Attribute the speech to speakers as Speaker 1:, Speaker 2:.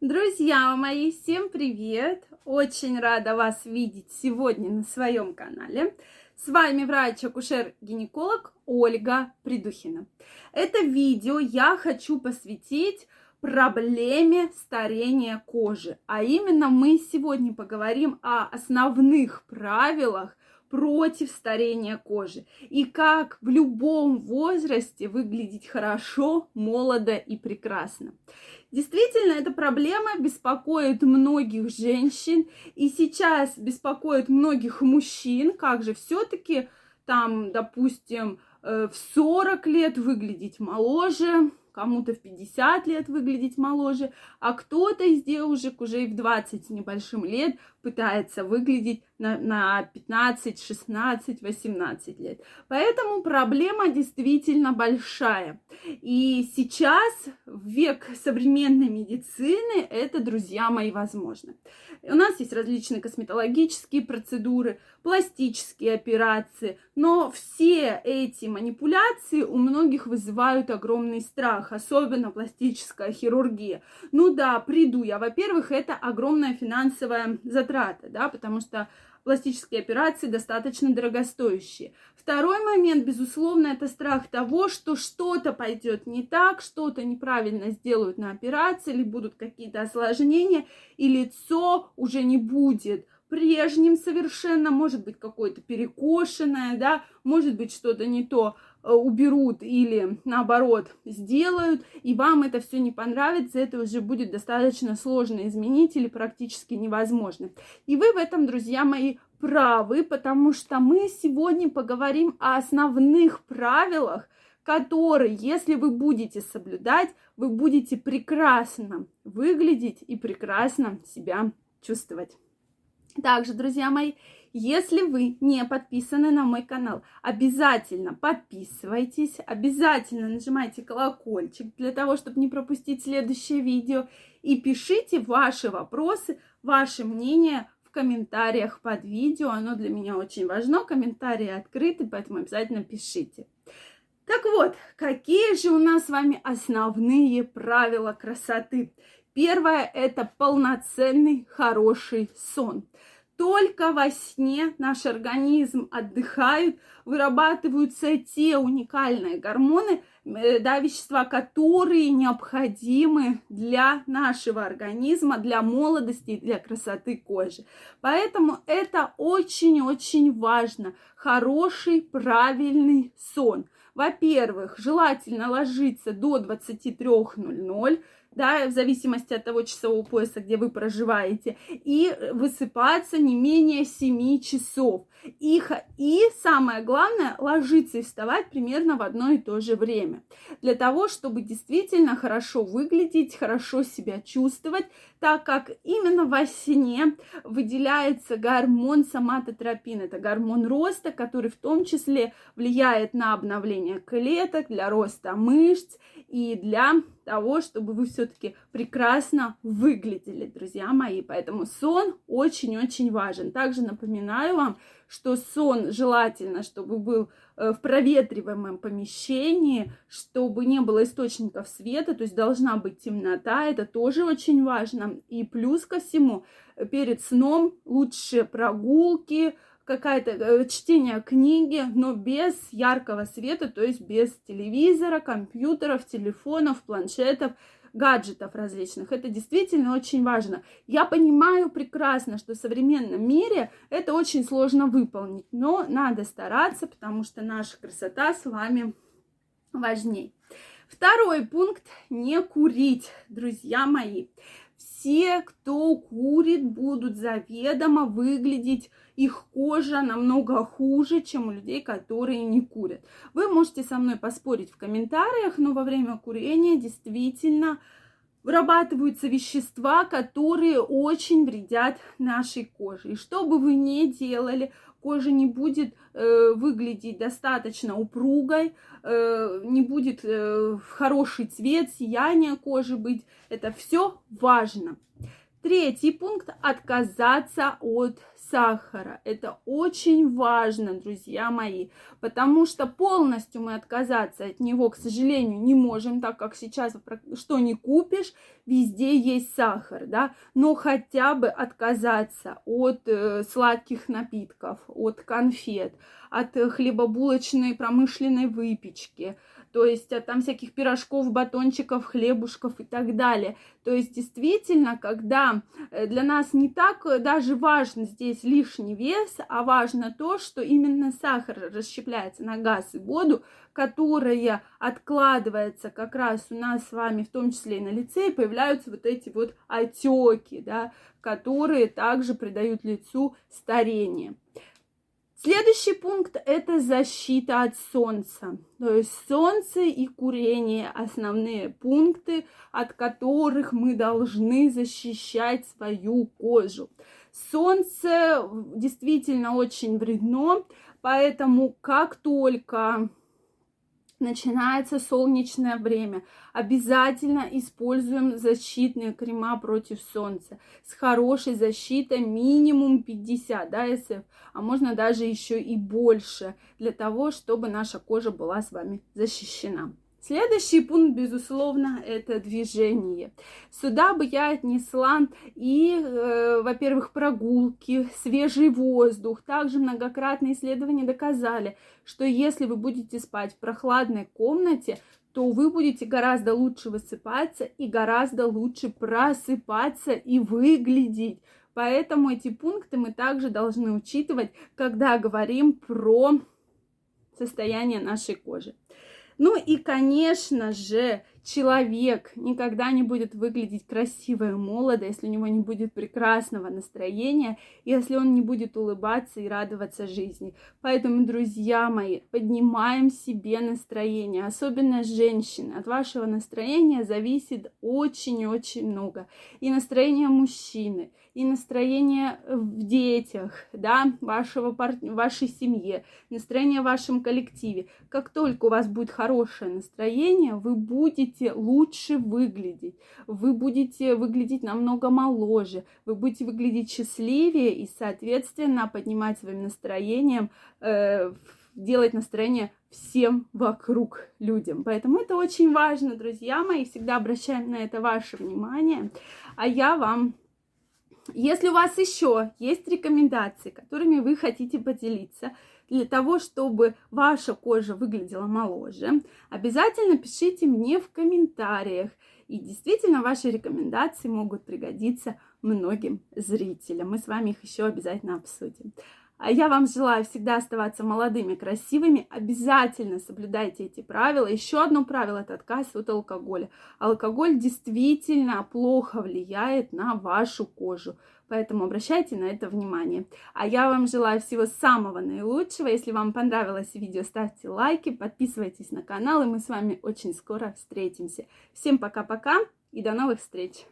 Speaker 1: Друзья мои, всем привет! Очень рада вас видеть сегодня на своем канале. С вами врач-акушер-гинеколог Ольга Придухина. Это видео я хочу посвятить проблеме старения кожи. А именно мы сегодня поговорим о основных правилах против старения кожи и как в любом возрасте выглядеть хорошо, молодо и прекрасно. Действительно, эта проблема беспокоит многих женщин и сейчас беспокоит многих мужчин, как же все-таки там, допустим, э, в 40 лет выглядеть моложе, кому-то в 50 лет выглядеть моложе, а кто-то из девушек уже и в 20 небольшим лет пытается выглядеть на, на 15, 16, 18 лет. Поэтому проблема действительно большая. И сейчас, в век современной медицины, это, друзья мои, возможно. У нас есть различные косметологические процедуры, пластические операции, но все эти манипуляции у многих вызывают огромный страх, особенно пластическая хирургия. Ну да, приду я. Во-первых, это огромная финансовая затрата, да, потому что пластические операции достаточно дорогостоящие. Второй момент, безусловно, это страх того, что что-то пойдет не так, что-то неправильно сделают на операции, или будут какие-то осложнения, и лицо уже не будет прежним совершенно, может быть какое-то перекошенное, да, может быть что-то не то э, уберут или наоборот сделают, и вам это все не понравится, это уже будет достаточно сложно изменить или практически невозможно. И вы в этом, друзья мои, правы, потому что мы сегодня поговорим о основных правилах, которые, если вы будете соблюдать, вы будете прекрасно выглядеть и прекрасно себя чувствовать. Также, друзья мои, если вы не подписаны на мой канал, обязательно подписывайтесь, обязательно нажимайте колокольчик для того, чтобы не пропустить следующее видео. И пишите ваши вопросы, ваше мнение в комментариях под видео. Оно для меня очень важно. Комментарии открыты, поэтому обязательно пишите. Так вот, какие же у нас с вами основные правила красоты? Первое – это полноценный хороший сон. Только во сне наш организм отдыхает, вырабатываются те уникальные гормоны, э, да, вещества, которые необходимы для нашего организма, для молодости, для красоты кожи. Поэтому это очень-очень важно. Хороший, правильный сон. Во-первых, желательно ложиться до 23.00, да, в зависимости от того часового пояса, где вы проживаете, и высыпаться не менее 7 часов. И, и самое главное, ложиться и вставать примерно в одно и то же время. Для того, чтобы действительно хорошо выглядеть, хорошо себя чувствовать, так как именно во сне выделяется гормон соматотропин. Это гормон роста, который в том числе влияет на обновление клеток, для роста мышц и для того, чтобы вы все-таки прекрасно выглядели, друзья мои. Поэтому сон очень-очень важен. Также напоминаю вам, что сон желательно, чтобы был э, в проветриваемом помещении, чтобы не было источников света, то есть должна быть темнота, это тоже очень важно. И плюс ко всему, перед сном лучше прогулки, какая-то э, чтение книги, но без яркого света, то есть без телевизора, компьютеров, телефонов, планшетов, гаджетов различных. Это действительно очень важно. Я понимаю прекрасно, что в современном мире это очень сложно выполнить, но надо стараться, потому что наша красота с вами важней. Второй пункт – не курить, друзья мои. Все, кто курит, будут заведомо выглядеть их кожа намного хуже, чем у людей, которые не курят. Вы можете со мной поспорить в комментариях, но во время курения действительно вырабатываются вещества, которые очень вредят нашей коже. И что бы вы ни делали, кожа не будет э, выглядеть достаточно упругой, э, не будет э, хороший цвет, сияние кожи быть. Это все важно. Третий пункт – отказаться от сахара. Это очень важно, друзья мои, потому что полностью мы отказаться от него, к сожалению, не можем, так как сейчас что не купишь, везде есть сахар, да, но хотя бы отказаться от э, сладких напитков, от конфет, от хлебобулочной промышленной выпечки, то есть от там всяких пирожков, батончиков, хлебушков и так далее. То есть действительно, когда э, для нас не так э, даже важно здесь лишний вес, а важно то, что именно сахар расщепляется на газ и воду, которая откладывается как раз у нас с вами, в том числе и на лице, и появляются вот эти вот отеки, да, которые также придают лицу старение. Следующий пункт – это защита от солнца. То есть солнце и курение – основные пункты, от которых мы должны защищать свою кожу. Солнце действительно очень вредно, поэтому как только начинается солнечное время. Обязательно используем защитные крема против солнца с хорошей защитой минимум 50 да, SPF, а можно даже еще и больше для того, чтобы наша кожа была с вами защищена. Следующий пункт, безусловно, это движение. Сюда бы я отнесла и, э, во-первых, прогулки, свежий воздух. Также многократные исследования доказали, что если вы будете спать в прохладной комнате, то вы будете гораздо лучше высыпаться и гораздо лучше просыпаться и выглядеть. Поэтому эти пункты мы также должны учитывать, когда говорим про состояние нашей кожи. Ну и, конечно же, человек никогда не будет выглядеть красиво и молодо, если у него не будет прекрасного настроения, если он не будет улыбаться и радоваться жизни. Поэтому, друзья мои, поднимаем себе настроение, особенно женщины. От вашего настроения зависит очень-очень много. И настроение мужчины, и настроение в детях, да, вашего пар... вашей семье, настроение в вашем коллективе. Как только у вас будет хорошее настроение, вы будете лучше выглядеть, вы будете выглядеть намного моложе, вы будете выглядеть счастливее и, соответственно, поднимать своим настроением, э, делать настроение всем вокруг людям. Поэтому это очень важно, друзья мои, всегда обращаем на это ваше внимание. А я вам если у вас еще есть рекомендации, которыми вы хотите поделиться, для того, чтобы ваша кожа выглядела моложе, обязательно пишите мне в комментариях. И действительно, ваши рекомендации могут пригодиться многим зрителям. Мы с вами их еще обязательно обсудим. А я вам желаю всегда оставаться молодыми, красивыми. Обязательно соблюдайте эти правила. Еще одно правило – это отказ от алкоголя. Алкоголь действительно плохо влияет на вашу кожу. Поэтому обращайте на это внимание. А я вам желаю всего самого наилучшего. Если вам понравилось видео, ставьте лайки, подписывайтесь на канал, и мы с вами очень скоро встретимся. Всем пока-пока и до новых встреч!